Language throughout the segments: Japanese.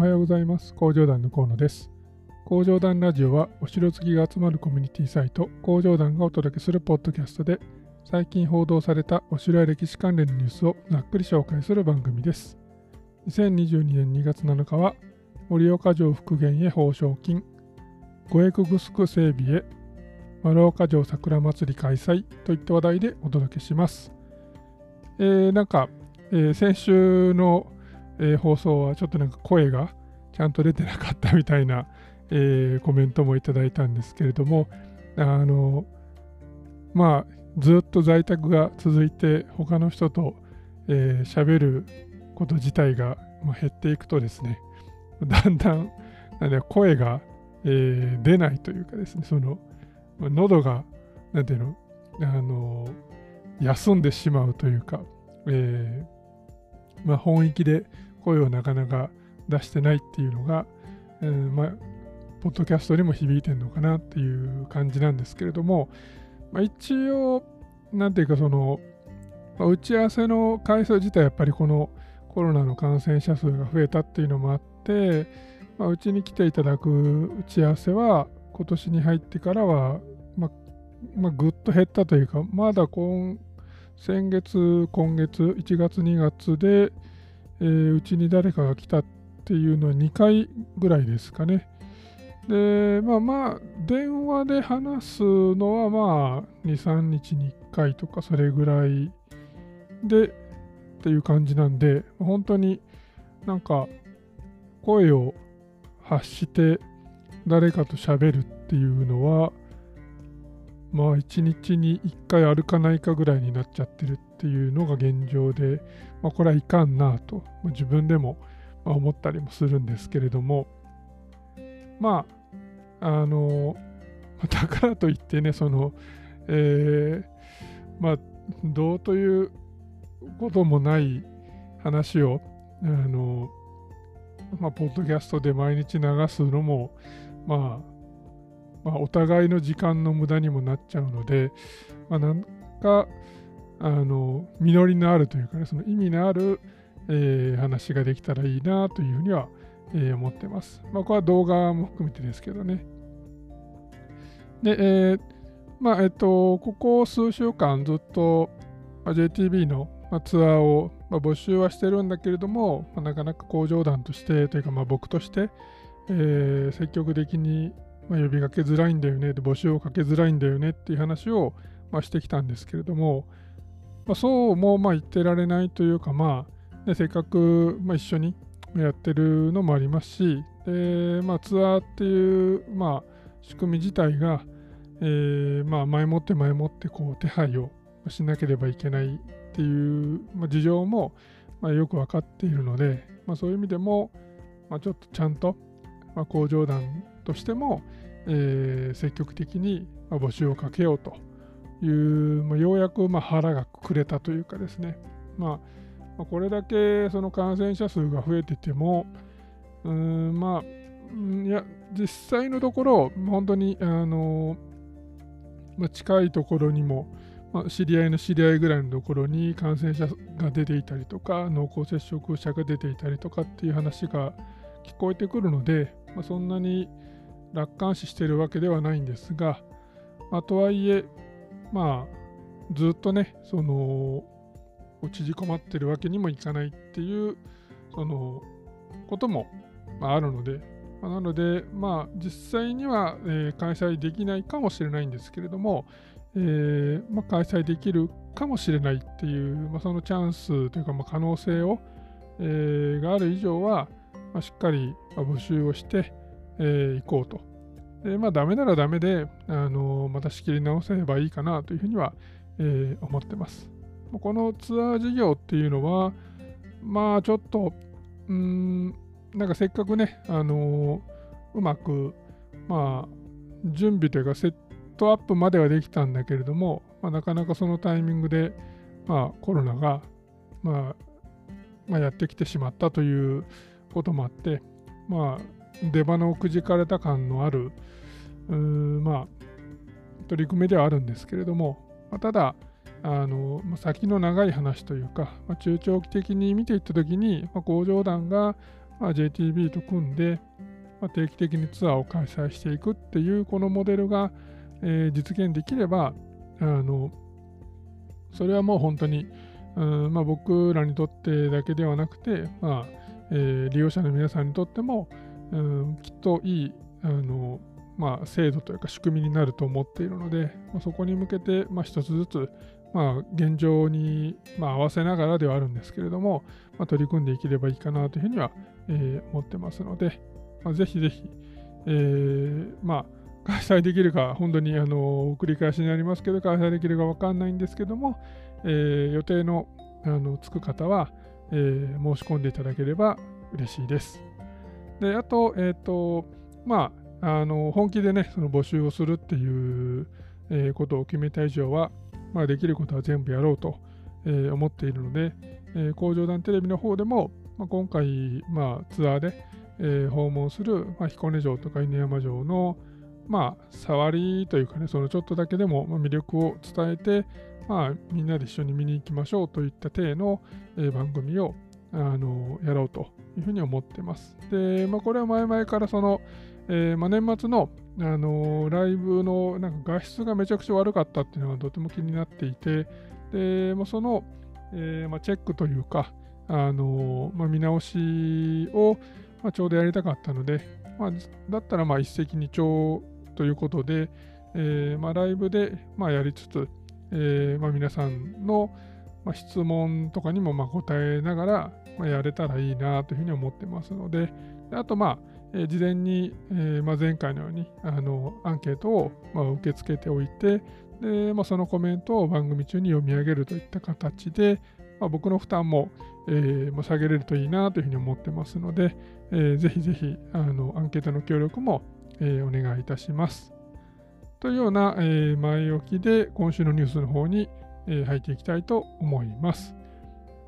おはようございます。工場団の河野です。工場団ラジオはお城好きが集まるコミュニティサイト工場団がお届けするポッドキャストで最近報道されたお城や歴史関連のニュースをざっくり紹介する番組です。2022年2月7日は盛岡城復元へ報奨金。五エクグスク整備へ丸岡城桜祭り開催といった話題でお届けします。えー、なんか、えー、先週の、えー、放送はちょっとなんか声がちゃんと出てなかったみたいな、えー、コメントもいただいたんですけれども、あの、まあ、ずっと在宅が続いて他の人と喋、えー、ること自体が、減っていくとですね、だんだんなんで声が、えー、出ないというかですね、その喉が、なんていうの、あの、休んでしまうというか、えー、まあ、本域で声をなかなか出してないっていうのが、えー、まあ、ポッドキャストにも響いてるのかなっていう感じなんですけれども、まあ、一応、なんていうかその、まあ、打ち合わせの回数自体やっぱりこのコロナの感染者数が増えたっていうのもあって、まあ、うちに来ていただく打ち合わせは今年に入ってからは、ま、ま、ぐっと減ったというか、まだ今先月、今月、1月、2月で、えー、うちに誰かが来たっていうのは2回ぐらいですかね。で、まあまあ、電話で話すのはまあ、2、3日に1回とか、それぐらいでっていう感じなんで、本当になんか、声を発して誰かと喋るっていうのは、まあ1日に1回歩かないかぐらいになっちゃってるっていうのが現状で、まあ、これはいかんなと、自分でも思ったりもするんですけれどもまああのだからといってねそのえー、まあどうということもない話をあのまあポッドキャストで毎日流すのもまあまあ、お互いの時間の無駄にもなっちゃうので、まあ、なんかあの実りのあるというかねその意味のある、えー、話ができたらいいなというふうには、えー、思ってます。まあ、これは動画も含めてですけどね。で、えー、まあえっと、ここ数週間ずっと、あ、JTB の、ま、ツアーを、ま、募集はしてるんだけれども、ま、なかなか工場団としてというか、まあ、僕として、えー、積極的にまあ、呼びかけづらいんだよね、募集をかけづらいんだよねっていう話を、ま、してきたんですけれども、まあ、そうもまあ言ってられないというか、まあ、ね、せっかく、まあ、一緒にやってるのもありますし、でまあ、ツアーっていう、まあ、仕組み自体が、えー、まあ、前もって前もってこう手配をしなければいけないっていう、まあ、事情も、まあ、よく分かっているので、まあ、そういう意味でも、まあ、ちょっとちゃんと、まあ、工場団としても、えー、積極的に募集をかけようと。いう、まあ、ようやくま腹がくれたというかですね、まあ、これだけその感染者数が増えてても、うんまあ、いや、実際のところ、本当に、あのまあ、近いところにも、まあ、知り合いの知り合いぐらいのところに感染者が出ていたりとか、濃厚接触者が出ていたりとかっていう話が聞こえてくるので、まあ、そんなに楽観視しているわけではないんですが、ま、とはいえ、まあ、ずっとね、その、縮こまってるわけにもいかないっていう、その、ことも、まあ、あるので、まあ、なので、まあ、実際には、えー、開催できないかもしれないんですけれども、えーまあ、開催できるかもしれないっていう、まあ、そのチャンスというか、まあ、可能性を、えー、がある以上は、まあ、しっかり募集をして、えー、こうと。でまあ、ダメならダメで、あのまた仕切り直せばいいかなというふうには、えー、思ってます。このツアー事業っていうのは、まあちょっと、うん、なんかせっかくね、あのうまく、まあ、準備というかセットアップまではできたんだけれども、まあ、なかなかそのタイミングで、まあ、コロナが、まあ、まあ、やってきてしまったということもあって、まあ、出花をくじかれた感のある、まあ、取り組みではあるんですけれども、まあ、ただ、あの先の長い話というか、まあ、中長期的に見ていったときに、まあ、工場団が、まあ、JTB と組んで、まあ、定期的にツアーを開催していくっていうこのモデルが、えー、実現できればあのそれはもう本当に、うんまあ、僕らにとってだけではなくて、まあえー、利用者の皆さんにとっても、うん、きっといいあの、まあ、制度というか仕組みになると思っているので、まあ、そこに向けて、まあ、一つずつ、まあ、現状に、まあ、合わせながらではあるんですけれども、まあ、取り組んでいければいいかなというふうには、えー、思ってますので、まあ、ぜひぜひ、えー、まあ、開催できるか、本当にあの繰り返しになりますけど、開催できるか分かんないんですけども、えー、予定のあのつく方は、えー、申し込んでいただければ嬉しいです。で、あと、えっ、ー、と、まあ、あの本気でね、その募集をするっていう、え、ことを決めた以上は、まあ、できることは全部やろうと、え、思っているので、えー、工場団テレビの方でも、まあ、今回、まあ、ツアーで、え、訪問する、まあ、彦根城とか犬山城の、まあ、触りというかね、そのちょっとだけでも魅力を伝えて、まあ、みんなで一緒に見に行きましょうといった体の、え、番組をあのやろうというふうに思ってます。で、まあ、これは前々からその、えーまあ、年末の、あのライブのなんか画質がめちゃくちゃ悪かったっていうのがとても気になっていて、でまあ、その、えーま、チェックというか、あのま、見直しを、ま、ちょうどやりたかったので、まあ、だったらま一石二鳥ということで、えーま、ライブでまやりつつ、えま、皆さんの、まあ、質問とかにもまあ答えながら、ま、やれたらいいなというふうに思ってますので、であと、まあ、えー、事前に、えーまあ、前回のようにあのアンケートを、まあ、受け付けておいて、でまあ、そのコメントを番組中に読み上げるといった形で、まあ、僕の負担も、えー、も下げれるといいなというふうに思ってますので、えー、ぜひぜひあのアンケートの協力も、えー、お願いいたします。というような、えー、前置きで今週のニュースの方に、え、入っていきたいと思います、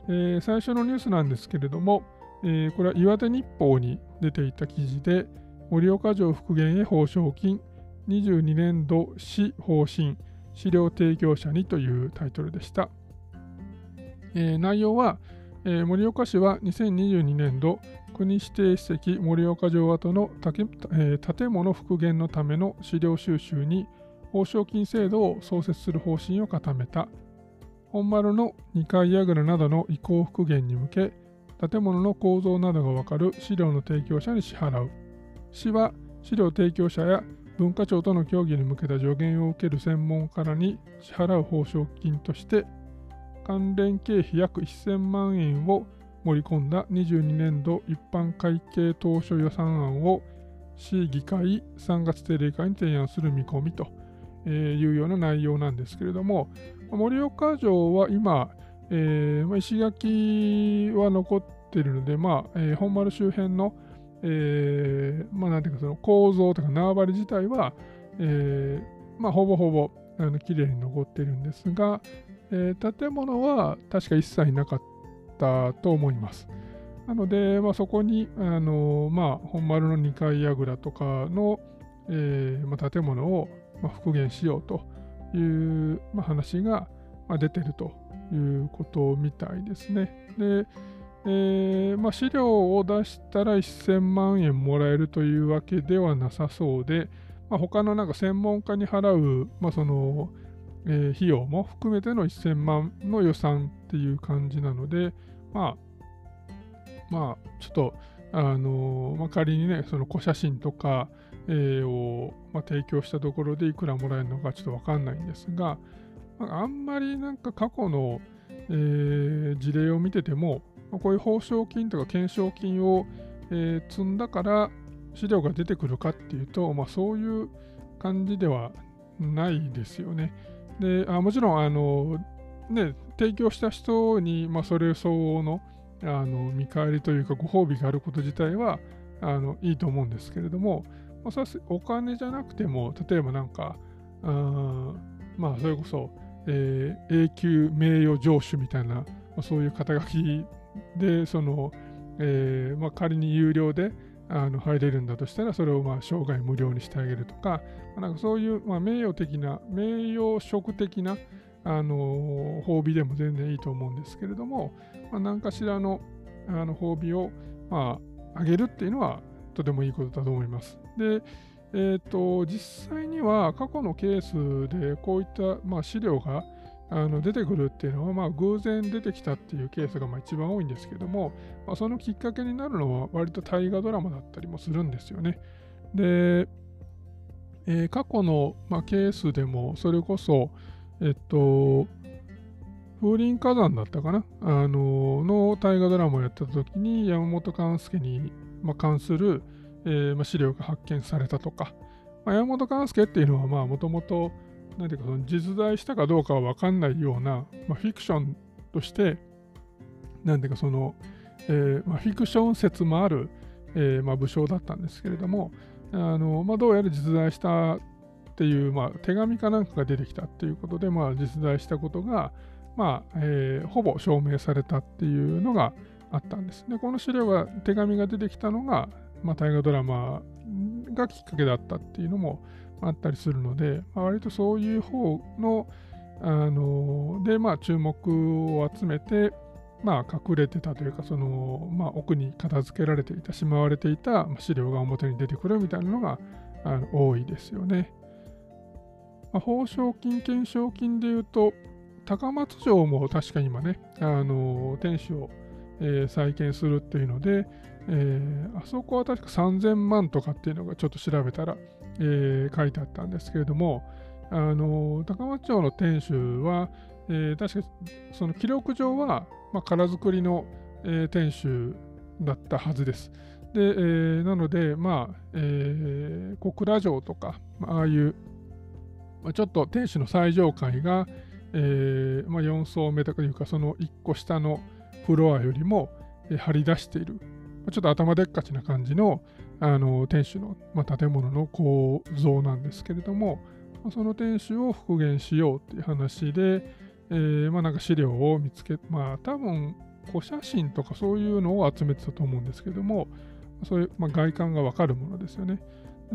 えー。最初のニュースなんですけれども、えー、これは岩手日報に出ていた記事で、盛岡城復元へ報奨金22年度市方針資料提供者にというタイトルでした。えー、内容は、えー、盛岡市は2022年度国指定史跡盛岡城跡の、えー、建物復元のための資料収集に報奨金制度を創設する方針を固めた。本丸の2階櫓などの移行復元に向け建物の構造などがわかる資料の提供者に支払う。市は資料提供者や文化庁との協議に向けた助言を受ける専門家らに支払う報奨金として関連経費約1000万円を盛り込んだ22年度一般会計当初予算案を市議会3月定例会に提案する見込みと。いうような内容なんですけれども、盛岡城は今、えー、石垣は残っているので、まあえー、本丸周辺の、えー、まあ、なんていうかその構造とか縄張り自体は、えまあ、ほぼほぼあの綺麗に残っているんですが、え、建物は確か一切なかったと思います。なので、まあ、そこに、あのまあ、本丸の2階櫓とかの、えまあ、建物を、復元しようという、話が、出てるということみたいですね。で、えーま、資料を出したら1000万円もらえるというわけではなさそうで、まあ、他のなんか専門家に払う、まあ、そのえー、費用も含めての1000万の予算っていう感じなので、まあ、まあ、ちょっと、あのー、まあ、仮にね、その古写真とか、えー、を、まあ、提供したところでいくらもらえるのかちょっとわかんないんですが、まあ、んまりなんか過去の、えー、事例を見てても、まあ、こういう報奨金とか懸賞金を、えー、積んだから資料が出てくるかっていうと、まあ、そういう感じではないですよね。であもちろんあの、ね、提供した人に、まあ、それ相応のあの見返りというかご褒美があること自体はあのいいと思うんですけれども、まあ、それはお金じゃなくても例えばなんかあまあそれこそ、えー、永久名誉城主みたいな、まあ、そういう肩書きでその、えーまあ、仮に有料であの入れるんだとしたら、それをまあ生涯無料にしてあげるとか、なんかそういうまあ名誉的な、名誉職的なあの褒美でも全然いいと思うんですけれども、まあ、何かしらのあの褒美を、まああげるっていうのはとてもいいことだと思います。で、えーと、実際には過去のケースでこういった、まあ、資料があの出てくるっていうのは、まあ、偶然出てきたっていうケースがまあ一番多いんですけども、まあ、そのきっかけになるのは割と大河ドラマだったりもするんですよね。で、えー、過去の、まあ、ケースでもそれこそ、えっと、風林火山だったかな？あのの大河ドラマをやってた時に山本勘介に、まあ、関する、えーまあ、資料が発見されたとか、まあ、山本勘介っていうのはもともと何ていうかその実在したかどうかは分かんないような、まあ、フィクションとして何ていうかその、えーまあ、フィクション説もある、えーまあ、武将だったんですけれどもあの、まあ、どうやら実在したっていう、まあ、手紙かなんかが出てきたっていうことで、まあ、実在したことが、まあえー、ほぼ証明されたっていうのがあったんです。で、この資料が、手紙が出てきたのが、まあ、大河ドラマがきっかけだったっていうのもあったりするので、まあ、割とそういう方の、あので、まあ、注目を集めて、まあ、隠れてたというか、その、まあ、奥に片付けられていた、しまわれていた資料が表に出てくるみたいなのがあの多いですよね。まあ、報奨金、懸賞金でいうと、高松城も確か今ね、あの天守を、えー、再建するっていうので、えー、あそこは確か3000万とかっていうのがちょっと調べたら、えー、書いてあったんですけれども、あの高松町の天守は、えー、確かその記録上は、まあ、殻作りの、えー、天守だったはずです。で、えー、なので、まあ、えー、小倉城とか、まああいう、まあ、ちょっと天守の最上階が、えーまあ、4層目というか、その1個下のフロアよりも、えー、張り出している、ちょっと頭でっかちな感じのあの天守の、まあ、建物の構造なんですけれども、その天守を復元しようっていう話で、えー、まあなんか資料を見つけ、まあ多分古写真とかそういうのを集めてたと思うんですけども、そういう、まあ、外観がわかるものですよね。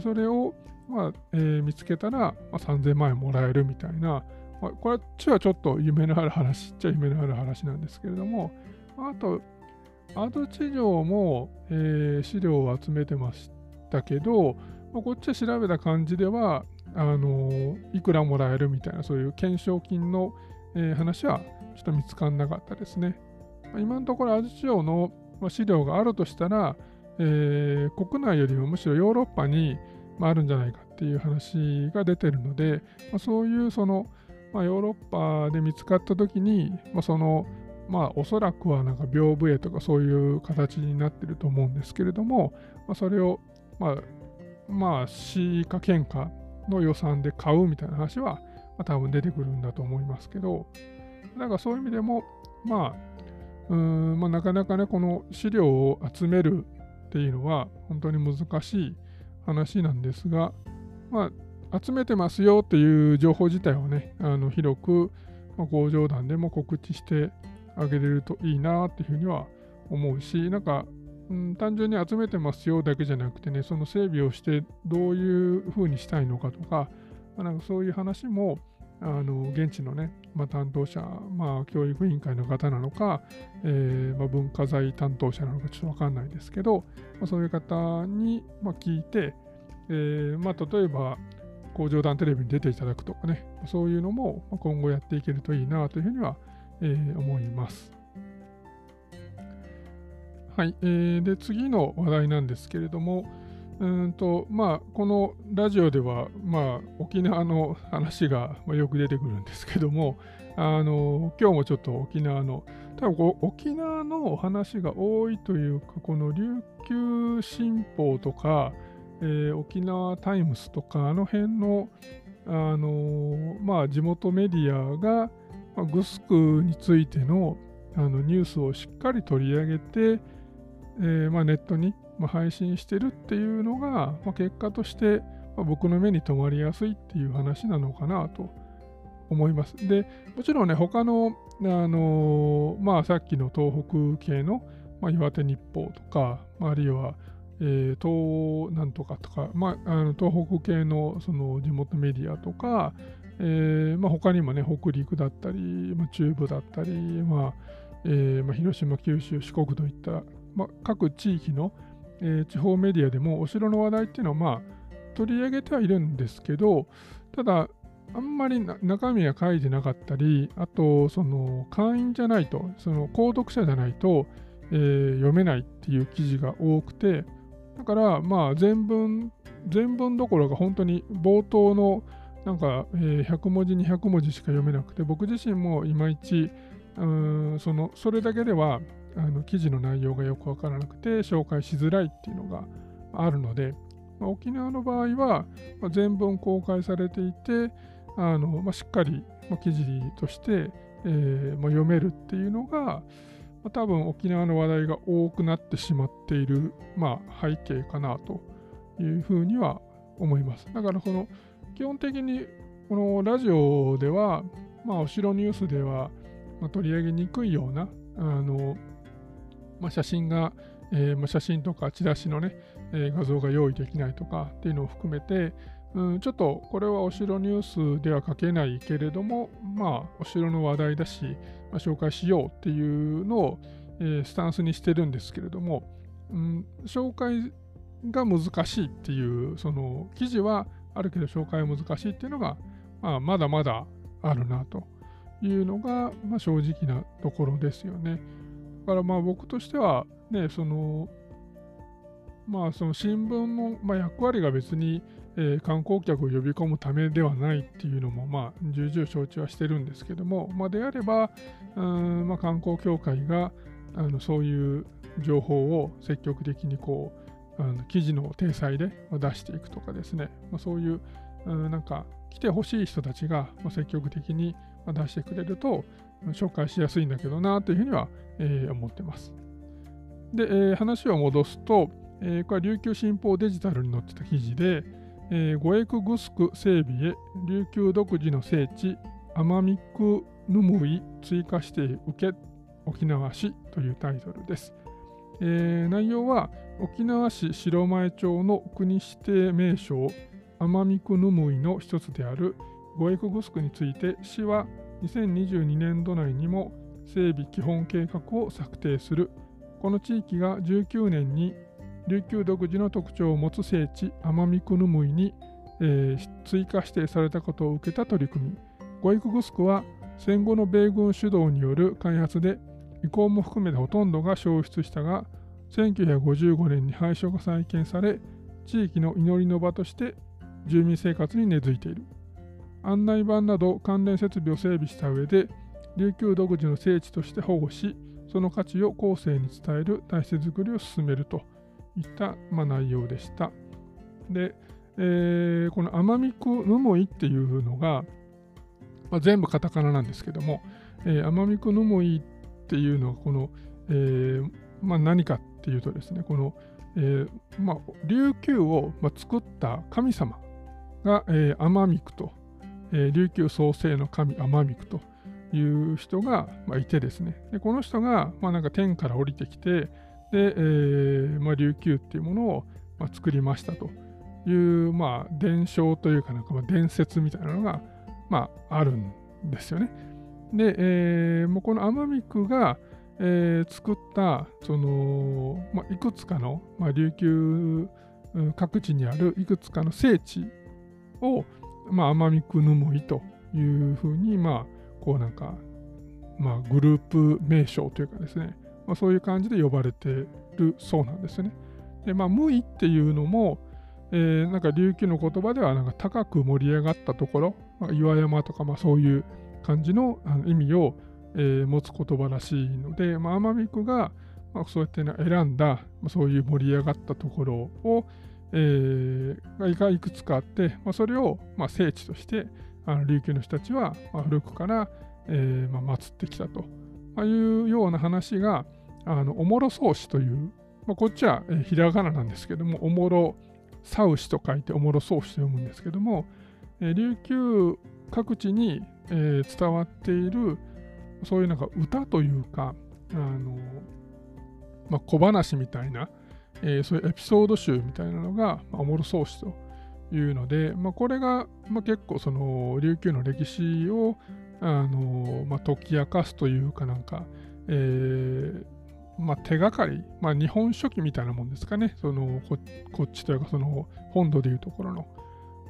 それを、まあえー、見つけたら、まあ、3000万円もらえるみたいな、まあ、こっちはちょっと夢のある話っちゃ夢のある話なんですけれども、あと、アート地上も、えー、資料を集めてましたけど、まあ、こっちは調べた感じでは、あのー、いくらもらえるみたいな、そういう懸賞金の、えー、話はちょっと見つからなかったですね。まあ、今のところ、アート地上の、ま、資料があるとしたら、えー、国内よりもむしろヨーロッパに、まあ、あるんじゃないかっていう話が出てるので、まあ、そういうその、まあ、ヨーロッパで見つかった時に、まあ、そのまあおそらくはなんか屏風絵とかそういう形になってると思うんですけれども、まあ、それをまあまあ市か県かの予算で買うみたいな話は、まあ、多分出てくるんだと思いますけど、だかそういう意味でも、まあ、うんまあ、なかなかね、この資料を集めるっていうのは本当に難しい話なんですが、まあ、集めてますよっていう情報自体をね、あの広く、まあ、工場団でも告知してあげれるといいなっていうふうには思うし、なんか、うん、単純に集めてますよだけじゃなくてね、その整備をしてどういうふうにしたいのかとか、まあ、なんかそういう話も、あの現地のね、まあ、担当者、まあ、教育委員会の方なのか、えーまあ、文化財担当者なのかちょっとわかんないですけど、まあ、そういう方に、まあ、聞いて、えーまあ、例えば工場団テレビに出ていただくとかね、そういうのも今後やっていけるといいなというふうにはえー、思います。はい、えー、で次の話題なんですけれども、うんとまあ、このラジオでは、まあ、沖縄の 話がよく出てくるんですけども、あの今日もちょっと沖縄の、多分沖縄の話が多いというか、この琉球新報とか、えー、沖縄タイムスとか、あの辺の、あのまあ、地元メディアが、まあ、グスクについてのあのニュースをしっかり取り上げて、えー、まあ、ネットに、ま配信してるっていうのが、まあ、結果として、ま僕の目に留まりやすいっていう話なのかなと思います。で、もちろんね、他の、あの、まあ、さっきの東北系の、まあ、岩手日報とか、あるいは、えー、東なんとかとか、まあ、あの東北系のその地元メディアとか、えーまあ、他にもね、北陸だったり、まあ、中部だったり、まあえーまあ、広島、九州、四国といった、まあ、各地域の、えー、地方メディアでもお城の話題っていうのはまあ取り上げてはいるんですけどただあんまり中身が書いてなかったりあとその会員じゃないとその購読者じゃないと、えー、読めないっていう記事が多くてだからまあ全文全文どころか本当に冒頭のなんか、えー、100文字200文字しか読めなくて僕自身もいまいちうんそのそれだけではあの記事の内容がよくわからなくて紹介しづらいっていうのがあるので、まあ、沖縄の場合は、まあ、全文公開されていてあの、まあ、しっかり、ま、記事として、えーま、読めるっていうのが、ま、多分沖縄の話題が多くなってしまっている、まあ、背景かなというふうには思います。だからこの基本的にこのラジオでは、まあ、お城ニュースでは、ま、取り上げにくいようなあの、まあ、写真が、えーま、写真とかチラシのね、え、画像が用意できないとかっていうのを含めて、うん、ちょっとこれはお城ニュースでは書けないけれども、まあ、お城の話題だし、まあ、紹介しようっていうのを、えー、スタンスにしてるんですけれども、うん、紹介が難しいっていう、その記事はあるけど紹介は難しいっていうのが、まあ、まだまだあるなというのが、まあ、正直なところですよね。だからまあ僕としては、ね、その、まあその新聞の、まあ、役割が別に、えー、観光客を呼び込むためではないっていうのも、まあ、重々承知はしてるんですけども、まあ、であれば、うんまあ、観光協会があのそういう情報を積極的にこうあの記事の体裁で出していくとかですね、ま、そういう、う、なんか来てほしい人たちが積極的に出してくれると紹介しやすいんだけどなというふうには、え、思ってます。で、え、話を戻すと、え、これは琉球新報デジタルに載ってた記事で、えー、五エクグスク整備へ琉球独自の聖地アマミクヌムイ追加指定受け沖縄市というタイトルです。えー、内容は沖縄市白前町の国指定名称アマミクヌムイの一つである五エクグスクについて市は2022年度内にも整備基本計画を策定する。この地域が19年に琉球独自の特徴を持つ聖地奄美クヌムイに、えー、追加指定されたことを受けた取り組み。ゴイクグスクは戦後の米軍主導による開発で遺構も含めてほとんどが消失したが1955年に廃所が再建され地域の祈りの場として住民生活に根付いている案内板など関連設備を整備した上で琉球独自の聖地として保護しその価値を後世に伝える体制づくりを進めるといった、まあ、内容でした。で、えー、この奄美区ヌモイっていうのが、まあ、全部カタカナなんですけども、えー、奄美区ヌモイってていうのはこの、えーまあ、何かっていうとですね、この、えーまあ、琉球を、ま、作った神様が、えー、奄美区と、えー、琉球創生の神奄美区という人が、まあ、いてですね、でこの人が、まあ、なんか天から降りてきて、で、えーまあ、琉球っていうものを、まあ、作りましたという、まあ、伝承というかなんかまあ伝説みたいなのが、まあ、あるんですよね。で、えー、もうこの奄美区が、えー、作ったその、まあ、いくつかの、まあ、琉球各地にあるいくつかの聖地を、まあ、奄美区ぬもいというふうに、まあ、こうなんか、まあ、グループ名称というかですね、まあ、そういう感じで呼ばれてるそうなんですね。で、まあ、無意っていうのも、えー、なんか琉球の言葉ではなんか高く盛り上がったところ、まあ、岩山とか、まあ、そういう感じの意味を、えー、持つ言葉らしいので、まあ、奄美区が、まあ、そうやって、選んだ、まあ、そういう盛り上がったところを、えー、がいくつかあって、まあ、それを、まあ、聖地としてあの琉球の人たちは、まあ、古くから、えーまあ、祀ってきたと。いうような話が、あのおもろそうしという、まあ、こっちは、えひらがななんですけども、おもろさうしと書いておもろそうしと読むんですけども、え琉球各地に、えー、伝わっている、そういうなんか歌というか、あのまあ、小話みたいな、えー、そういうエピソード集みたいなのが、まあ、おもろそうしというので、まあ、これが、まあ、結構その琉球の歴史をあの、まあ、解き明かすというかなんか、えー、まあ、手がかり、まあ、日本書紀みたいなもんですかね、そのここっちというか、その本土でいうところの、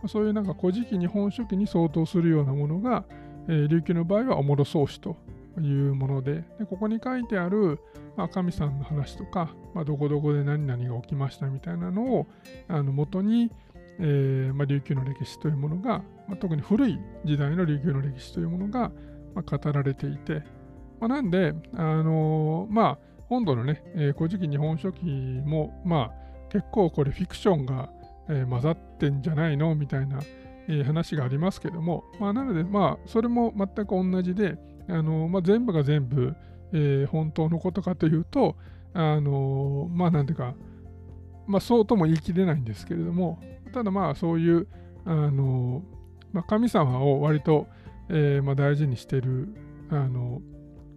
そういうなんか古事記日本書紀に相当するようなものが、琉球の場合はおもろ宗師というもので、でここに書いてある、まあ、神さんの話とか、まあ、どこどこで何々が起きましたみたいなのをあの元に、えーまあ、琉球の歴史というものが、ま、特に古い時代の琉球の歴史というものが、ま、語られていて、ま、なんで、あのー、まあ、本土のね、えー、古事記日本書紀も、まあ、結構これフィクションが、え、混ざってんじゃないの？みたいな、え、話がありますけども、まあ、なので、まあ、それも全く同じで、あのまあ、全部が全部、えー、本当のことかというと、あのまあ、なんていうか、まあ、そうとも言い切れないんですけれども、ただまあ、そういう、あのまあ、神様を割と、えーまあ、大事にしてる、あの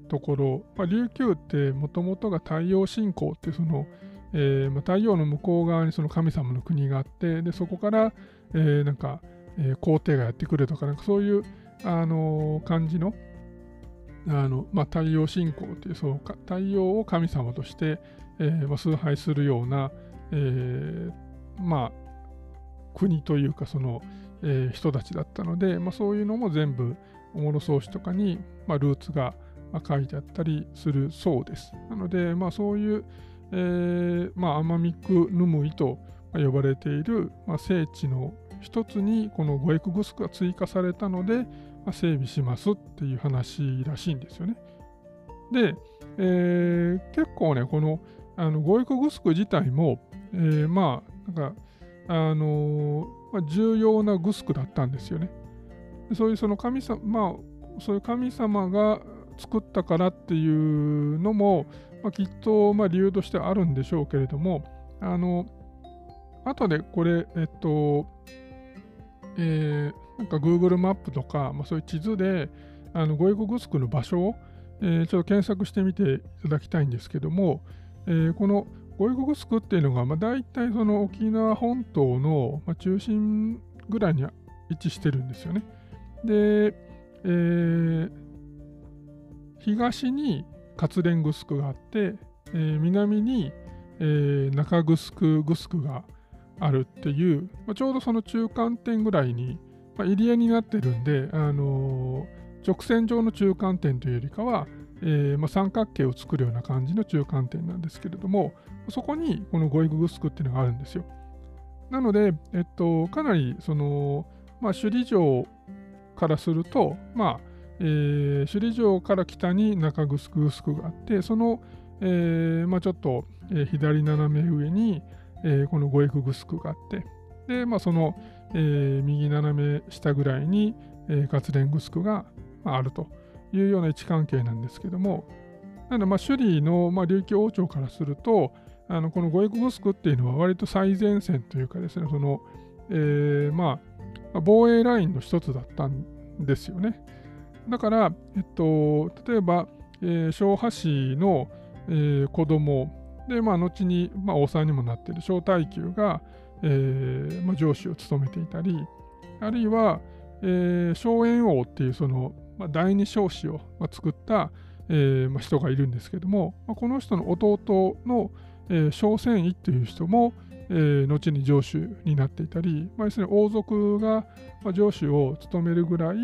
ところ、まあ、琉球ってもともとが太陽信仰ってその、えーまあ、太陽の向こう側にその神様の国があってでそこから、えー、なんか、えー、皇帝がやってくるとかなんかそういう、あのー、感じのあの、まあ、太陽信仰っていうその太陽を神様として、えーまあ、崇拝するような、えー、まあ国というかその、えー、人たちだったので、まあ、そういうのも全部おもろ宗師とかに、まあ、ルーツが書いてあったりするそうです。なので、まあ、そういう、えーまあ、アマミクヌムイと呼ばれている、まあ、聖地の一つにこのゴエクグスクが追加されたので、まあ、整備しますっていう話らしいんですよね。で、えー、結構ね、このあのゴエクグスク自体も、えー、まあ、なんか、あのー、まあ、重要なグスクだったんですよね。そういうその神様、まあ、そういう神様が作ったからっていうのも、まあ、きっとまあ理由としてあるんでしょうけれども、あの、後でこれ、えっと、えー、なんか Google マップとか、まあ、そういう地図で、あのゴイゴグスクの場所を、えー、ちょっと検索してみていただきたいんですけども、えー、このゴイゴグスクっていうのが、まあ、大体その沖縄本島の、ま、中心ぐらいに位置してるんですよね。で、えー、東に活連グスクがあって、えー、南に、えー、中グスクグスクがああるっていう、まあ、ちょうどその中間点ぐらいに、まあ、入り江になってるんで、あのー、直線上の中間点というよりかは、えーまあ、三角形を作るような感じの中間点なんですけれども、そこにこのゴイググスクっていうのがあるんですよ。なので、えっと、かなりその、まあ、首里城からすると、まあ、えー、首里城から北に中城城があって、その、えーまあ、ちょっと、えー、左斜め上に、えー、この五駅城があって、で、まあ、その、えー、右斜め下ぐらいに、えー、活連城が、まあ、あるというような位置関係なんですけども、なので、まあ、首里の、まあ、琉球王朝からすると、あのこの五駅城っていうのは割と最前線というかですね、その、えー、まあ、防衛ラインの一つだったんですよね。だから、えっと、例えば、えー、昭和氏の、えー、子供で、まあ、後に、まあ、王様にもなっている小太宮が、えーまあ、上司を務めていたり、あるいは、えー、荘園王っていうその、まあ、第二少子を、まあ、作った、えーまあ、人がいるんですけども、まあ、この人の弟の、えー、小仙位っていう人も、えー、後に城主になっていたり、まあ、要するに王族が、まあ、城主を務めるぐらい、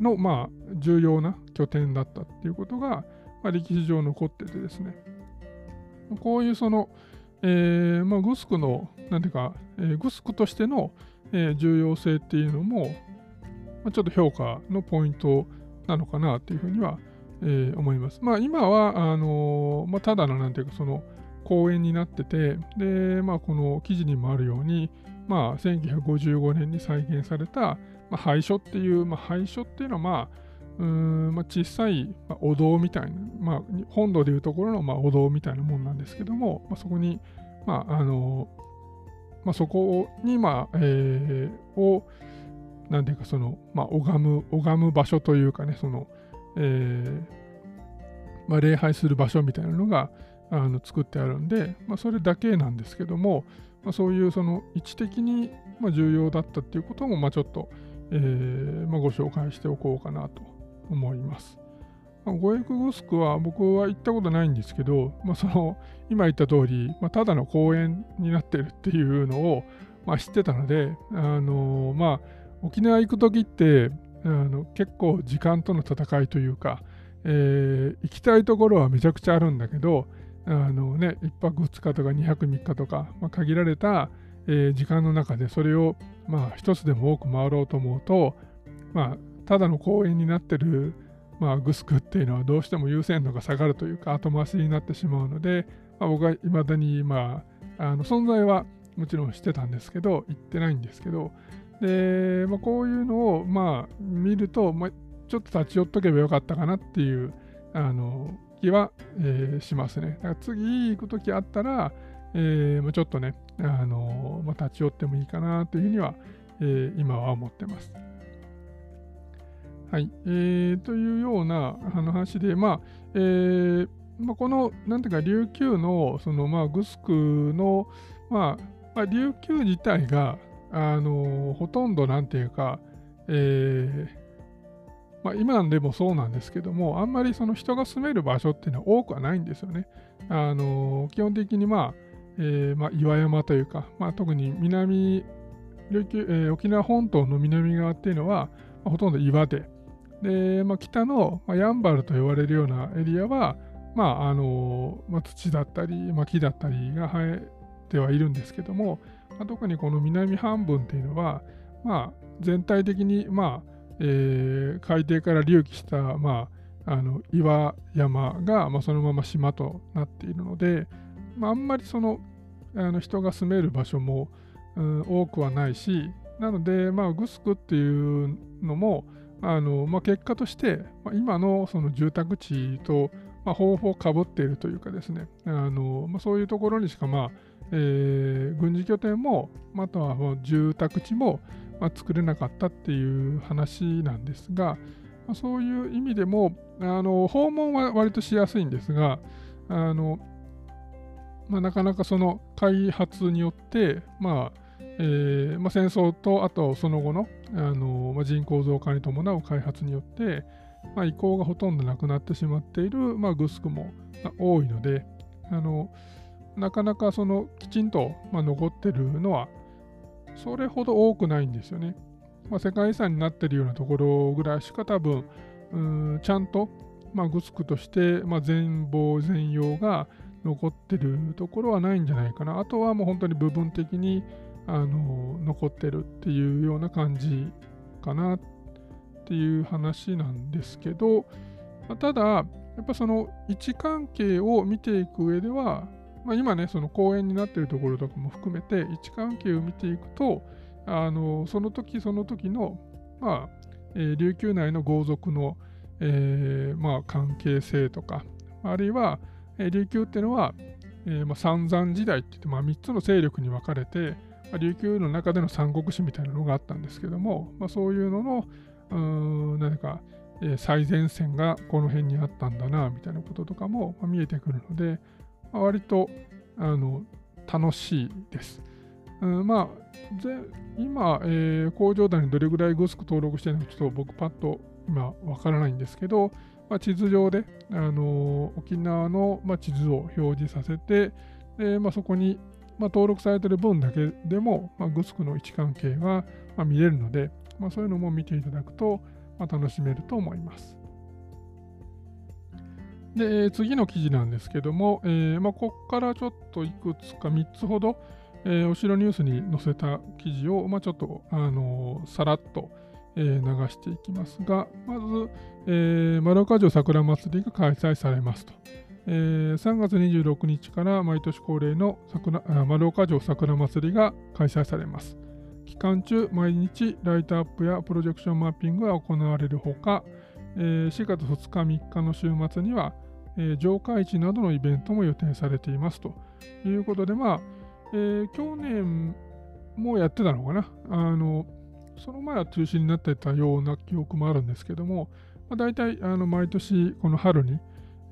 の、まあ、重要な拠点だったっていうことが、まあ、歴史上残っててですね、こういうその、えーまあ、グスクの、なんていうか、えー、グスクとしての、えー、重要性っていうのも、まあ、ちょっと評価のポイントなのかなっていうふうには、えー、思います。まあ今は、あのー、まあ、ただのなんていうかその公園になってて、で、まあこの記事にもあるように、まあ1955年に再現された、まあ、廃所っていう、まあ、廃所っていうのは、まあ、うんまあ、小さい、まあ、お堂みたいな、まあ、本土でいうところの、まあ、お堂みたいなもんなんですけども、まあ、そこに、まあ、あの、まあ、そこに、まあ、えー、を、なんていうか、その、まあ、拝む、拝む場所というかね、その、えー、まあ、礼拝する場所みたいなのが、あの作ってあるんで、まあ、それだけなんですけども、まあ、そういうその位置的に、まあ、重要だったっていうことも、まあ、ちょっと、えーまあ、ご紹介しておこうかなと思います。まあ、五エクグスクは僕は行ったことないんですけど、まあ、その今言った通り、まあ、ただの公園になってるっていうのを、まあ、知ってたので、あのまあ、沖縄行く時ってあの結構時間との戦いというか、えー、行きたいところはめちゃくちゃあるんだけど、あのね、1泊2日とか2泊3日とか、まあ、限られた、時間の中でそれを、まあ、一つでも多く回ろうと思うと、まあ、ただの公園になってる、まあ、グスクっていうのはどうしても優先度が下がるというか後回しになってしまうので、まあ、僕はいまだに、まあ、あの存在はもちろんしてたんですけど行ってないんですけどで、まあ、こういうのを、まあ、見ると、まあ、ちょっと立ち寄っとけばよかったかなっていうあの気は、えー、しますね。だから次行くときあったら、えー、ちょっとね、あのまあ、立ち寄ってもいいかなというふうには、えー、今は思ってます。はい。えー、というような話で、まあ、えー、まあ、この、なんていうか、琉球の、その、まあ、グスクの、まあ、まあ、琉球自体が、あのほとんど、なんていうか、えー、まあ、今でもそうなんですけども、あんまりその人が住める場所っていうのは多くはないんですよね。あの基本的に、まあえーまあ、岩山というか、まあ、特に南琉球、えー、沖縄本島の南側っていうのは、まあ、ほとんど岩で、で、まあ、北の、まあ、ヤンバルと呼ばれるようなエリアは、まああのまあ、土だったり、まあ、木だったりが生えてはいるんですけども、まあ、特にこの南半分っていうのは、まあ、全体的に、まあえー、海底から隆起した、まあ、あの岩山が、まあ、そのまま島となっているので、まあ、あんまりそのあの人が住める場所も、うん、多くはないしなので、まあ、グスクっていうのもあの、まあ、結果として、まあ、今のその住宅地と、まあ、ほぼほぼかぶっているというかですねあの、まあ、そういうところにしか、まあえー、軍事拠点もまたは住宅地も、まあ、作れなかったっていう話なんですが、まあ、そういう意味でもあの訪問は割としやすいんですがあの、まあ、なかなかその開発によって、まあえーまあ、戦争とあとその後のあの、まあ、人口増加に伴う開発によって、まあ、移行がほとんどなくなってしまっている、まあ、グスクも多いのであのなかなかそのきちんと、まあ、残ってるのはそれほど多くないんですよね。まあ、世界遺産になってるようなところぐらいしか多分、うんちゃんと、まあ、グスクとして、まあ、全貌全容が残ってるところはないんじゃないかな。あとはもう本当に部分的にあの残ってるっていうような感じかなっていう話なんですけど、まあ、ただ、やっぱその位置関係を見ていく上では、まあ、今ね、その公園になってるところとかも含めて、位置関係を見ていくと、あのその時その時の、まあえー、琉球内の豪族の、えーまあ、関係性とか、あるいは、えー、琉球っていうのは、えまあ、三山時代って言って、まあ、3つの勢力に分かれて、琉球の中での三国志みたいなのがあったんですけども、まあ、そういうのの、何か、最前線がこの辺にあったんだな、みたいなこととかも、見えてくるので、まあ、割とあの楽しいです。うん、まあ、今、えー、工場団にどれぐらいグスク登録してるのかちょっと僕パッと今わからないんですけど、まあ、地図上で、あのー、沖縄の、まあ、地図を表示させて、でまあ、そこに、まあ、登録されている分だけでも、まあ、グスクの位置関係が、ま、見れるので、まあ、そういうのも見ていただくと、ま、楽しめると思います。で、次の記事なんですけども、えーま、ここからちょっといくつか3つほど、えー、お城ニュースに載せた記事を、ま、ちょっと、あのー、さらっと、え、流していきますが、まず、えー、丸岡城桜祭りが開催されますと。えー、3月26日から毎年恒例の桜丸岡城桜祭りが開催されます。期間中、毎日ライトアップやプロジェクションマッピングが行われるほか、えー、4月2日、3日の週末には、えー、上海市などのイベントも予定されていますということで、まあ、えー、去年もやってたのかな。あの、その前は中止になってたような記憶もあるんですけども、まあ、大体あの毎年この春に、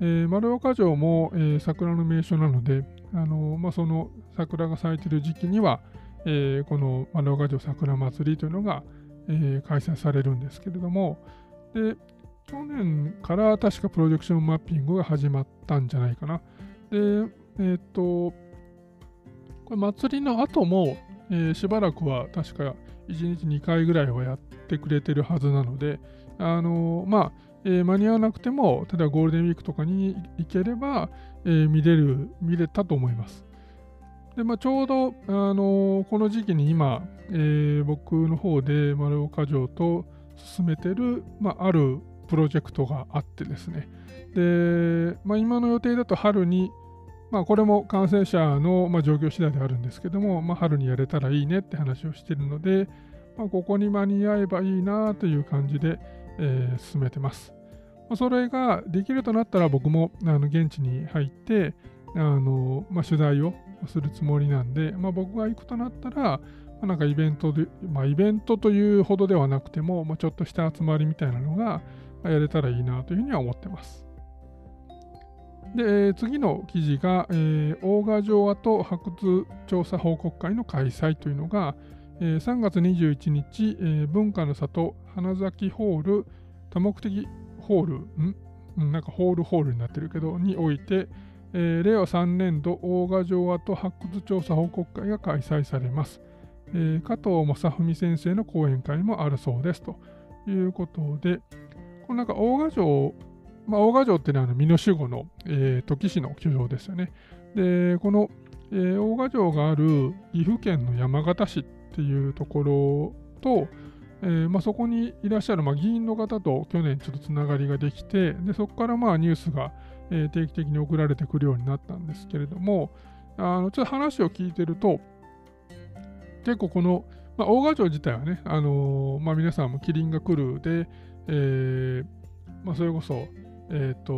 えー、丸岡城も、えー、桜の名所なので、あのまあ、その桜が咲いている時期には、えー、この丸岡城桜祭りというのが、え、開催されるんですけれども、で去年から確かプロジェクションマッピングが始まったんじゃないかな。で、えっ、と、これ祭りの後も、え、しばらくは確か1日2回ぐらいはやってくれてるはずなので、あの、まあ、えー、間に合わなくても、例えばゴールデンウィークとかに行ければ、えー、見れる、見れたと思います。で、まあ、ちょうど、あのー、この時期に今、えー、僕の方で丸岡城と進めてる、まあ、あるプロジェクトがあってですね。で、まあ、今の予定だと春に、まあ、これも感染者の、まあ、状況次第であるんですけども、まあ、春にやれたらいいねって話をしているので、まあ、ここに間に合えばいいなという感じで、えー、進めてます。それができるとなったら僕もあの現地に入ってあの、まあ、取材をするつもりなんで、まあ、僕が行くとなったら、まあ、なんかイベントで、まあ、イベントというほどではなくても、まあ、ちょっとした集まりみたいなのがやれたらいいなというふうには思ってます。で、次の記事が、えー、大賀城跡発掘調査報告会の開催というのが、えー、3月21日、えー、文化の里花咲ホール多目的ホール、ん？なんかホールホールになってるけど、において、えー、令和3年度大賀城跡発掘調査報告会が開催されます。えー、加藤正文先生の講演会もあるそうですということで、このなんか大賀城、まあ、大賀城っていうのは美濃守護の、えー、土岐市の居城ですよね。で、この、えー、大賀城がある岐阜県の山形市っていうところと、えーまあ、そこにいらっしゃる、まあ、議員の方と去年ちょっとつながりができて、でそこからまあニュースが、えー、定期的に送られてくるようになったんですけれども、あのちょっと話を聞いてると、結構この、まあ、大賀城自体はね、あのー、まあ、皆さんもキリンが来るで、えーまあ、それこそ、え、ー、と、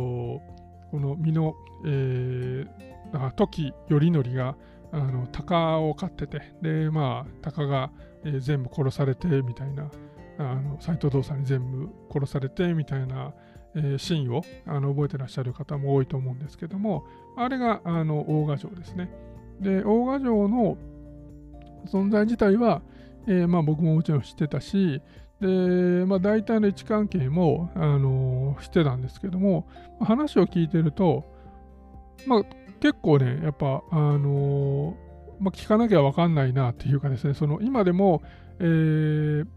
この身の、えー、時頼則が、あの鷹を飼ってて、で、まあ、鷹が、えー、全部殺されてみたいな、あの斎藤道さんに全部殺されてみたいな、えー、シーンをあの覚えてらっしゃる方も多いと思うんですけども、あれがあの大賀城ですね。で、大賀城の存在自体は、えー、まあ、僕ももちろん知ってたし、で、まあ、大体の位置関係も、あのー、知ってたんですけども、話を聞いてると、まあ、結構ね、やっぱ、あのー、まあ、聞かなきゃ分かんないなっていうかですね、その今でも、えー、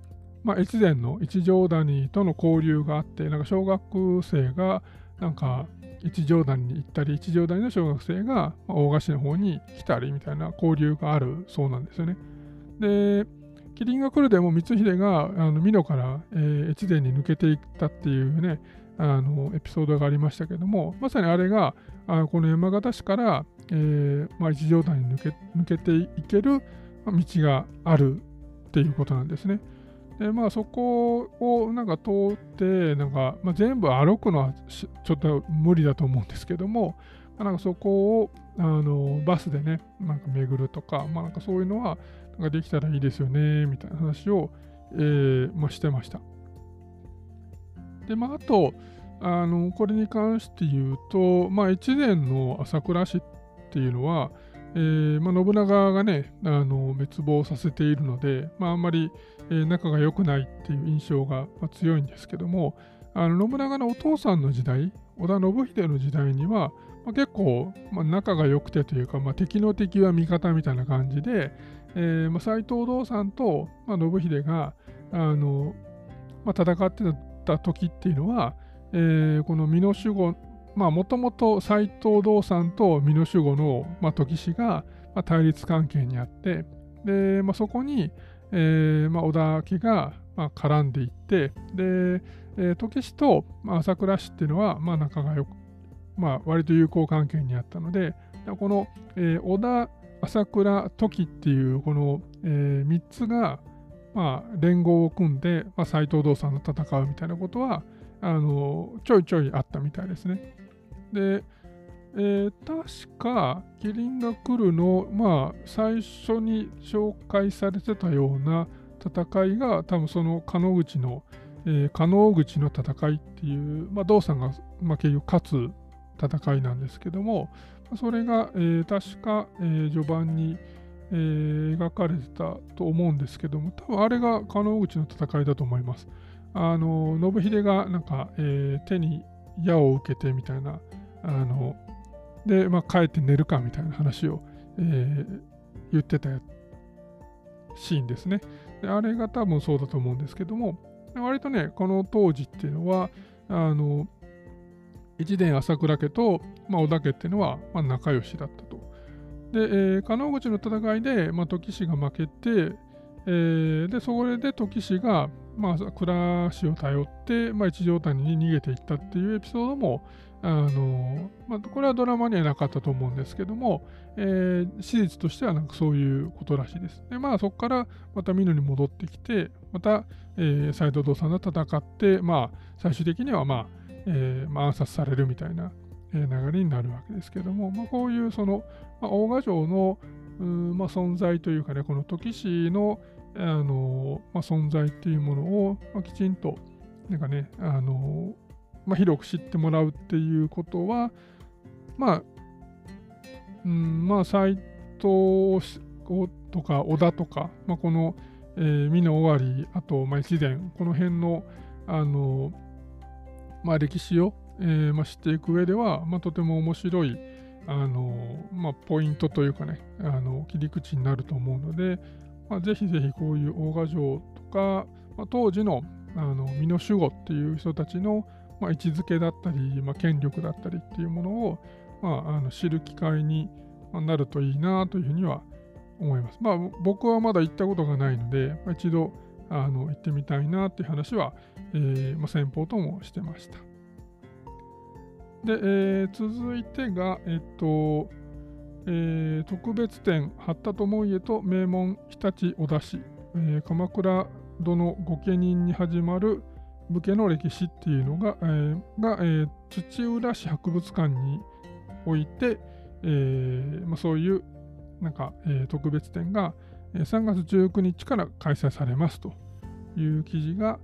まあ、越前の一条谷との交流があって、なんか小学生が、なんか、一条谷に行ったり、一条谷の小学生が大賀市の方に来たりみたいな交流があるそうなんですよね。で、キリンが来るでも光秀があの美濃から、えー、越前に抜けていったっていうね、あのエピソードがありましたけども、まさにあれがあこの山形市から、えーまあ、一条谷に抜け抜けていける道があるっていうことなんですね。でまあそこをなんか通ってなんか、まあ、全部歩くのはちょっと無理だと思うんですけども、まあ、なんかそこをあのバスでねなんか巡るとか,、まあ、なんかそういうのはなんかできたらいいですよねみたいな話を、えーまあ、してました。でまああとあのこれに関して言うと、まあ、越前の朝倉市っていうのは、えーまあ、信長がねあの滅亡させているので、まあ、あんまり、えー、仲が良くないっていう印象が、ま、強いんですけどもあの信長のお父さんの時代織田信秀の時代には、まあ、結構、ま、仲が良くてというか、ま、敵の敵は味方みたいな感じで、えーま、斎藤道さんと、ま、信秀があの、まあ、戦ってたた時っていうのは、えー、この美濃守護、まあもともと斎藤道さんと美濃守護の、まあ、時氏が、まあ、対立関係にあって、で、まあ、そこに、えーまあ、織田家が、まあ、絡んでいって、で、えー、時氏と、まあ、朝倉氏っていうのは、まあ、仲がよく、まあ、割と友好関係にあったので、この、えー、織田、朝倉、時っていうこの、えー、3つが、まあ、連合を組んで、まあ、斎藤道さんと戦うみたいなことは、あのちょいちょいあったみたいですね。で、えー、確か、キリンが来るの、まあ、最初に紹介されてたような戦いが、多分その加納口の、えー、加納口の戦いっていう、まあ、道さんが、まあ、結局勝つ戦いなんですけども、それが、えー、確か、えー、序盤に、えー、描かれてたと思うんですけども、多分あれが加納口の戦いだと思います。あの信秀がなんか、えー、手に矢を受けてみたいなあので、まあ、帰って寝るかみたいな話を、えー、言ってたシーンですねで。あれが多分そうだと思うんですけども、割とね、この当時っていうのは、あの、一伝朝倉家と、まあ、織田家っていうのは、まあ、仲良しだったと。で、えー、加納口の戦いで、まあ、時氏が負けて、えー、で、それで時氏が、まあ、倉氏を頼って、まあ、一条谷に逃げていったっていうエピソードも、あのまあ、これはドラマにはなかったと思うんですけども、えー、史実としてはなんかそういうことらしいです。で、まあそこからまた美濃に戻ってきて、また、えー、斎藤道さんと戦って、まあ最終的にはまあ、えー、まあ、暗殺されるみたいな、流れになるわけですけども、まあ、こういうその、まあ、大賀城のまあ、存在というかね、この時氏のあの、まあ、存在っていうものを、まあ、きちんと、なんかね、あのまあ、広く知ってもらうっていうことは、まあ、うん、まあ、斎藤とか織田とか、まあ、この、えー、美濃尾張、あと、まあ、越前、この辺の、あの、まあ、歴史を、えーまあ、知っていく上では、まあ、とても面白い、あの、まあ、ポイントというかね、あの切り口になると思うので、まあ、ぜひぜひこういう大賀城とか、まあ、当時のあの美濃守護っていう人たちの、まあ、位置づけだったり、まあ、権力だったりっていうものを、まあ、あの知る機会になるといいなというふうには思います。まあ、僕はまだ行ったことがないので、まあ、一度あの行ってみたいなっていう話は、えーまあ、先方ともしてました。で、えー、続いてが、えっと、えー、特別展、八田智家と名門日立小田市、えー、鎌倉殿御家人に始まる武家の歴史っていうのが、えーがえー、土浦市博物館において、えーまあ、そういうなんか、えー、特別展が3月19日から開催されますという記事が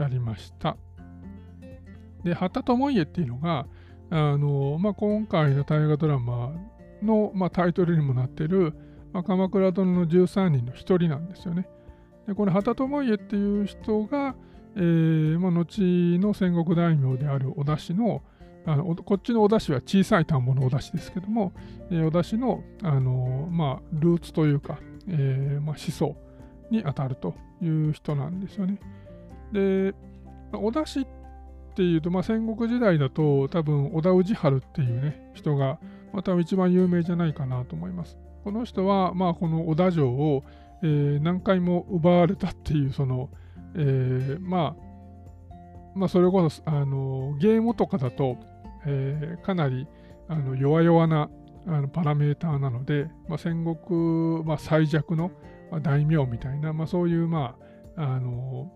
ありました。で、旗智家っていうのが、あのまあ、今回の大河ドラマの、まあ、タイトルにもなっている、まあ、鎌倉殿の13人の1人なんですよね。でこの旗智家っていう人が、えーまあ、後の戦国大名である織田氏のあのこっちの織田氏は小さい田んぼの織田氏ですけども、えー、織田氏の、あのまあ、ルーツというか、えーまあ、思想にあたるという人なんですよね。で、織田氏っていうと、まあ、戦国時代だと多分織田氏春っていうね人が、まあ、多分一番有名じゃないかなと思います。この人は、まあ、この織田城を、えー、何回も奪われたっていうその、えー、まあまあそれこそあのゲームとかだと、えー、かなりあの弱々なあのパラメーターなので、まあ、戦国、まあ、最弱の、大名みたいな、まあ、そういう、まあ、あの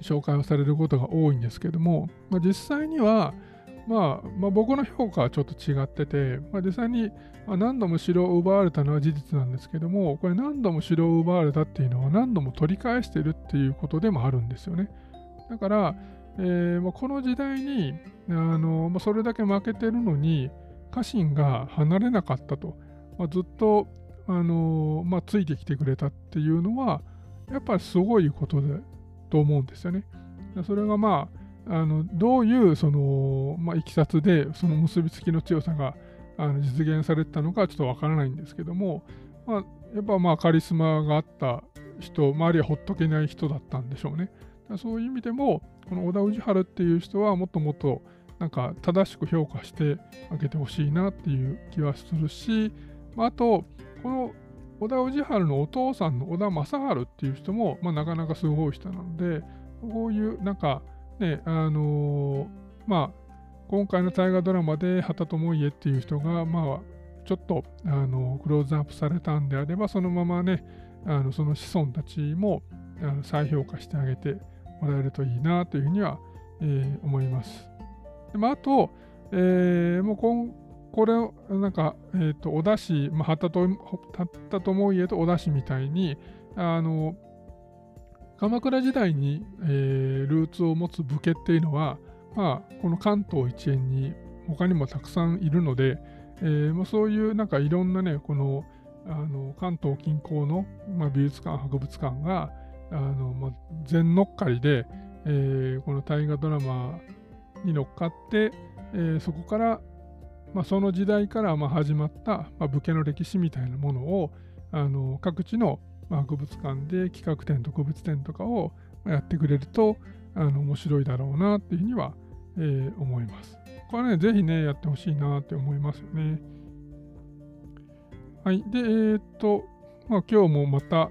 紹介をされることが多いんですけども、まあ、実際には、まあ、まあ、僕の評価はちょっと違ってて、まあ、実際に何度も城を奪われたのは事実なんですけども、これ何度も城を奪われたっていうのは何度も取り返してるっていうことでもあるんですよね。だから、えー、まあ、この時代にあの、まあ、それだけ負けてるのに家臣が離れなかったと、まあ、ずっとあの、まついてきてくれたっていうのはやっぱりすごいことでと思うんですよね。それがまああのどういうその、まあ、いきさつでその結びつきの強さがあの実現されたのかちょっとわからないんですけども、まあ、やっぱまあカリスマがあった人、周りはほっとけない人だったんでしょうね。そういう意味でも、この小田氏春っていう人はもっともっとなんか正しく評価してあげてほしいなっていう気はするし、まあ、あと、この小田氏春のお父さんの小田正治っていう人も、まあ、なかなかすごい人なので、こういうなんかね、あのー、まあ、今回の大河ドラマで畑智家っていう人が、まあ、ちょっと、あのクローズアップされたんであれば、そのままね、あのその子孫たちもあの再評価してあげてもらえるといいなというふうには、えー、思います。でまあ、あと、えー、もうこんこれを、なんか、えっ、ー、と、お出汁、まあ、畑智家と思いえとお出汁みたいに、あの、鎌倉時代に、えー、ルーツを持つ武家っていうのは、まあ、この関東一円に他にもたくさんいるので、えー、まあ、そういうなんかいろんなね、このあの関東近郊の、まあ、美術館、博物館があの、まあ、全乗っかりで、えー、この大河ドラマに乗っかって、えー、そこから、まあ、その時代からま始まった、まあ、武家の歴史みたいなものをあの各地の博物館で企画展特別展とかをやってくれるとあの面白いだろうなっていうふうには、えー、思います。これね、ぜひね、やってほしいなって思いますよね。はい。で、えー、っと、まあ、今日もまた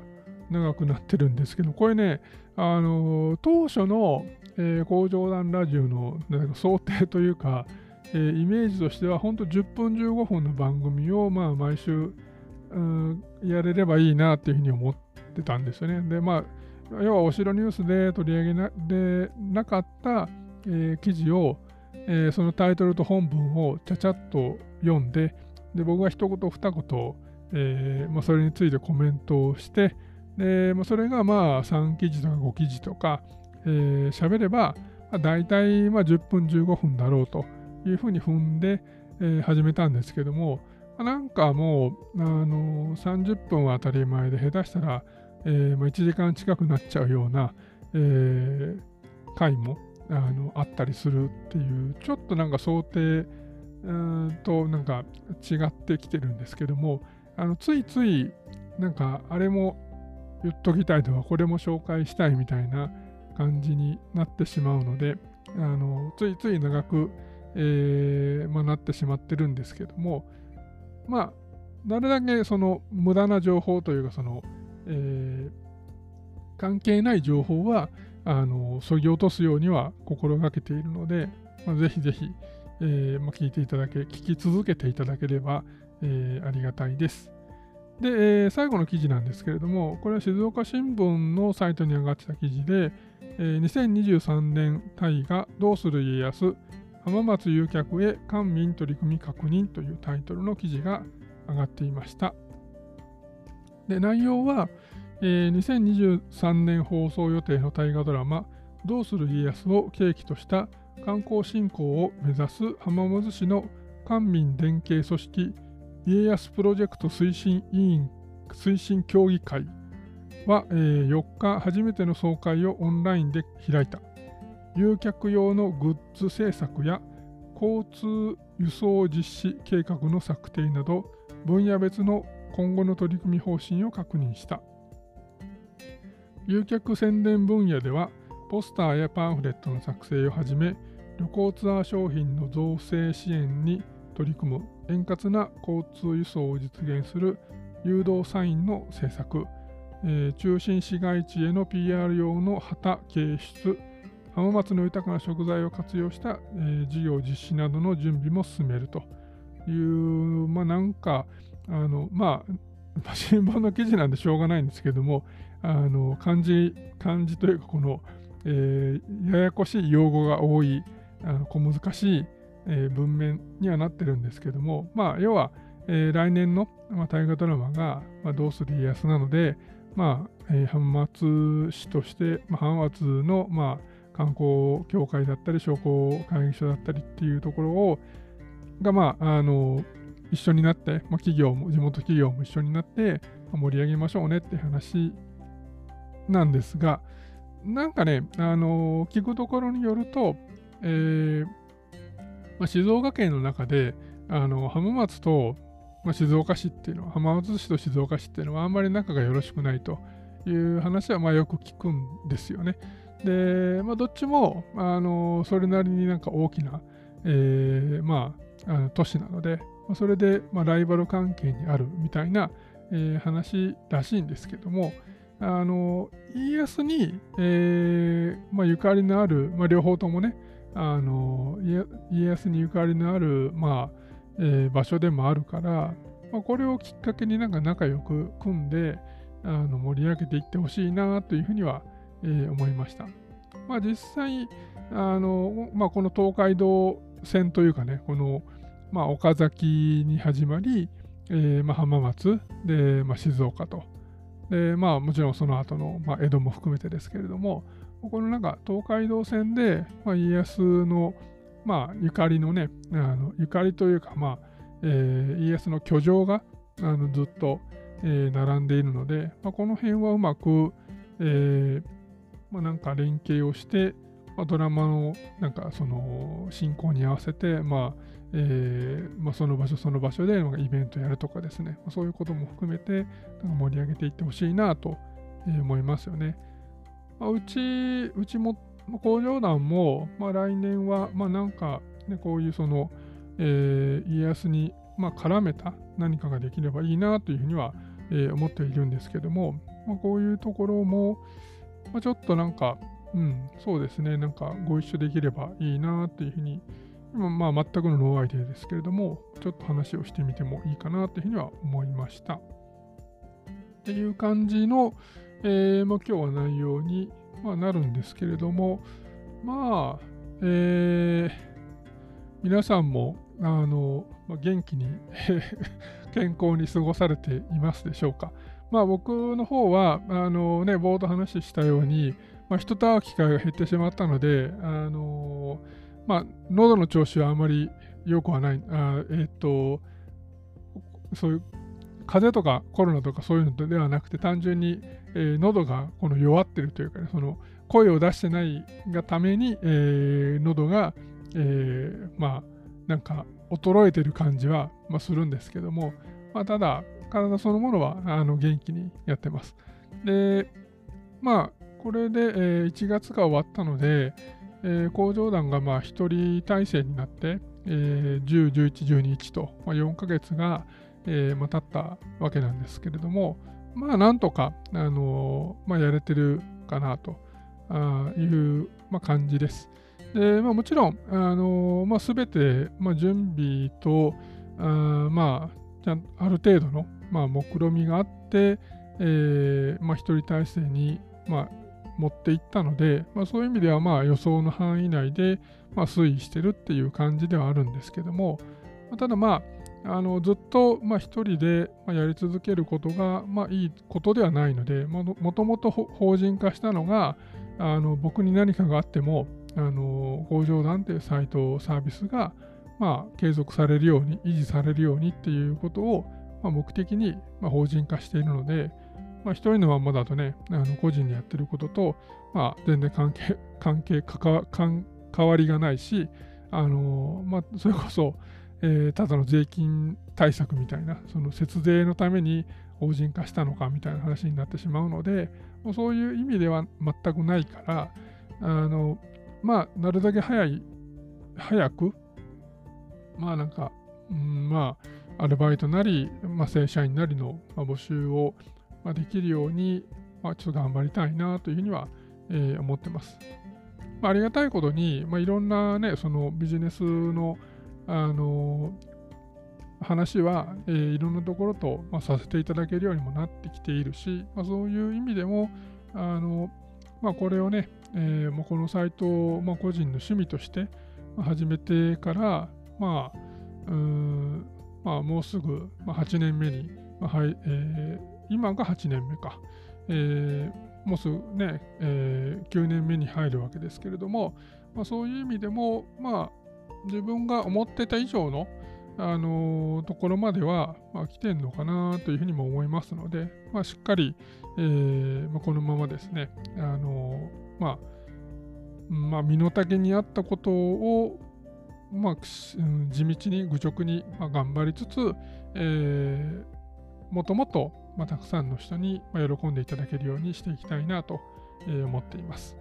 長くなってるんですけど、これね、あの当初の、えー、工場団ラジオの想定というか、えー、イメージとしては、本当10分15分の番組を、まあ、毎週、やれればいいなっていうふうに思ってたんですよね。で、まあ、要はお城ニュースで取り上げなでなかった、えー、記事を、えー、そのタイトルと本文をちゃちゃっと読んで、で僕が一言二言、えーまあ、それについてコメントをして、でまあ、それがまあ3記事とか5記事とか喋、えー、れば、まあ、大体まあ10分15分だろうというふうに踏んで、えー、始めたんですけども、なんかもう、あのー、30分は当たり前で下手したら、えーまあ、1時間近くなっちゃうような、えー、回もあのあったりするっていうちょっとなんか想定となんか違ってきてるんですけどもあのついついなんかあれも言っときたいとかこれも紹介したいみたいな感じになってしまうのであのついつい長く、えーまあ、なってしまってるんですけどもまあなるだけその無駄な情報というかその、えー、関係ない情報はあのそぎ落とすようには心がけているので、まあ、ぜひぜひ、えーまあ、聞いていただけ、聞き続けていただければ、え、ありがたいです。で、えー、最後の記事なんですけれども、これは静岡新聞のサイトに上がってた記事で、えー、2023年大河どうする家康浜松誘客へ官民取り組み確認というタイトルの記事が上がっていました。で内容は、えー、2023年放送予定の大河ドラマ「どうする家康」を契機とした観光振興を目指す浜松市の官民連携組織家康プロジェクト推進委員推進協議会は、えー、4日初めての総会をオンラインで開いた誘客用のグッズ制作や交通輸送実施計画の策定など分野別の今後の取り組み方針を確認した。誘客宣伝分野では、ポスターやパンフレットの作成をはじめ、旅行ツアー商品の造成支援に取り組む円滑な交通輸送を実現する誘導サインの制作、えー、中心市街地への PR 用の旗掲出、浜松の豊かな食材を活用した、えー、事業実施などの準備も進めると。いう、まあなんか、あの、まあ、新聞の記事なんでしょうがないんですけども、あの漢字漢字というかこの、えー、ややこしい用語が多いあの小難しい、えー、文面にはなってるんですけどもまあ要は、えー、来年の、まあ、大河ドラマが、まあ、どうする家康なのでまあ、えー、浜松市として、まあ、浜松の、まあ、観光協会だったり商工会議所だったりっていうところをがまああの一緒になって、まあ、企業も地元企業も一緒になって盛り上げましょうねって話なんですが、なんかね、あの、聞くところによると、えーまあ、静岡県の中で、あの浜松と、まあ、静岡市っていうのは、浜松市と静岡市っていうのはあんまり仲がよろしくないという話はまあよく聞くんですよね。で、まあ、どっちも、あの、それなりになんか大きな、えー、まあ、あの都市なので、まあ、それで、まあ、ライバル関係にあるみたいな、えー、話らしいんですけども、あの家康に、えーまあ、ゆかりのある、まあ、両方ともねあの家康にゆかりのある、まあえー、場所でもあるから、まあ、これをきっかけになんか仲良く組んであの盛り上げていってほしいなというふうには、えー、思いました。まあ、実際あの、まあ、この東海道線というかねこの、まあ、岡崎に始まり、えーまあ、浜松で、まあ、静岡と。で、まあもちろんその後の、まあ、江戸も含めてですけれども、このなんか東海道線で、まあ、家康の、まあ、ゆかりのね、あのゆかりというか、まあえー、家康の居城があのずっと、えー、並んでいるので、まあ、この辺はうまく、えーまあ、なんか連携をして、まあ、ドラマのなんかその進行に合わせて、まあえーまあ、その場所その場所でイベントやるとかですね、まあ、そういうことも含めてなんか盛り上げていってほしいなと思いますよね。まあ、うち、うちも工場団も、まあ、来年は、まあ、なんか、ね、こういうその、えー、家康に、まあ、絡めた何かができればいいなというふうには、えー、思っているんですけども、まあ、こういうところも、まあ、ちょっとなんか、うん、そうですね、なんかご一緒できればいいなというふうに、まあ、全くのノーアイデアですけれども、ちょっと話をしてみてもいいかなというふうには思いました。っていう感じの、えーまあ、今日は内容に、まあ、なるんですけれども、まあ、えー、皆さんもあの、まあ、元気に 健康に過ごされていますでしょうか。まあ僕の方は、あのね、冒頭話したように、まあ、人と会う機会が減ってしまったので、あのまあ、喉の調子はあまり良くはない、あえっ、と、そういう風邪とかコロナとかそういうのではなくて単純に、えー、喉がこの弱ってるというか、ね、その声を出してないがために、えー、喉が、えー、まあなんか衰えてる感じは、まあ、するんですけども、まあ、ただ体そのものはあの元気にやってます。でまあこれで、えー、1月が終わったので、えー、工場団がまあ1人体制になって、えー、10、11、12、1と、まあ、4ヶ月が、えーまあ、経ったわけなんですけれども、まあなんとか、あのー、まあ、やれてるかなという、まあ、感じです。で、まあ、もちろん、あのー、まあ、全て、まあ、準備と、あまあ、ある程度の、まあ、目論みがあって、えーまあ、一人体制に、まあ、持っていったので、まあ、そういう意味ではまあ予想の範囲内で、まあ、推移してるっていう感じではあるんですけども、まあ、ただまああのずっとまあ一人でやり続けることがまあいいことではないので、もともと法人化したのがあの僕に何かがあってもあの工場団というサイトサービスがまあ継続されるように維持されるようにっていうことをまあ目的に法人化しているので、まあ、一人のままだとね、あの個人でやってることと、まあ、全然関係、関係関関わりがないし、あのまあ、それこそ、えー、ただの税金対策みたいな、その節税のために法人化したのかみたいな話になってしまうので、もうそういう意味では全くないから、あのまあ、なるだけ早い、早く、まあなんか、うん、まあ、アルバイトなり、まあ、正社員なりの募集を、できるように、まあ、ちょっと頑張りたいなというふうには、思ってます。まあ、ありがたいことに、まあ、いろんなね、そのビジネスの、あの話は、えー、いろんなところと、まあ、させていただけるようにもなってきているし、まあ、そういう意味でも、あのまあ、これをね、えー、もうこのサイトを、まあ、個人の趣味として始めてから、まあ、まあ、もうすぐ、8年目に、まあはいえー、今が8年目か、えー、もうすぐね、えー、9年目に入るわけですけれども、まあ、そういう意味でも、まあ、自分が思ってた以上の、あのー、ところまでは、まあ、来てんのかなというふうにも思いますので、まあ、しっかり、えーまあ、このままですね、あのー、まあ、まあ、身の丈に合ったことを、まあ、地道に愚直に、ま、頑張りつつ、えー、もともとま、たくさんの人に喜んでいただけるようにしていきたいなと思っています。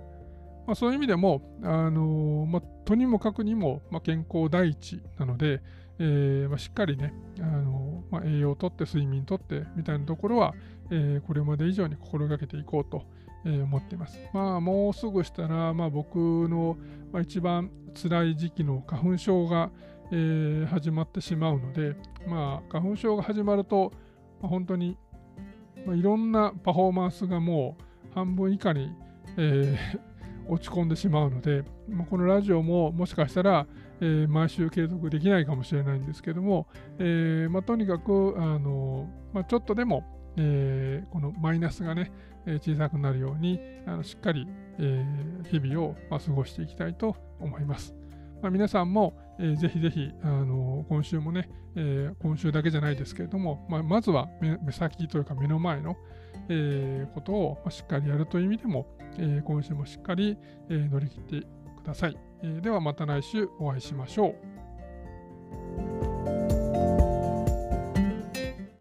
まあ、そういう意味でも、あのまあ、とにもかくにも、ま、健康第一なので、えーま、しっかりね、あのま、栄養をとって睡眠とってみたいなところは、えー、これまで以上に心がけていこうと、えー、思っています。まあもうすぐしたら、まあ、僕の、まあ、一番辛い時期の花粉症が、えー、始まってしまうので、まあ、花粉症が始まると、まあ、本当にまあ、いろんなパフォーマンスがもう半分以下に、えー、落ち込んでしまうので、まあ、このラジオももしかしたら、えー、毎週継続できないかもしれないんですけども、えーまあ、とにかく、あのまあ、ちょっとでも、えー、このマイナスがね、え小さくなるようにあのしっかり、えー、日々を、まあ、過ごしていきたいと思います。まあ、皆さんも、えー、ぜひぜひ、あの今週もね、えー、今週だけじゃないですけれども、まあ、まずは目先というか目の前の、えー、ことを、まあ、しっかりやるという意味でも、えー、今週もしっかり、えー、乗り切ってください。えーではまた来週お会いしましょう。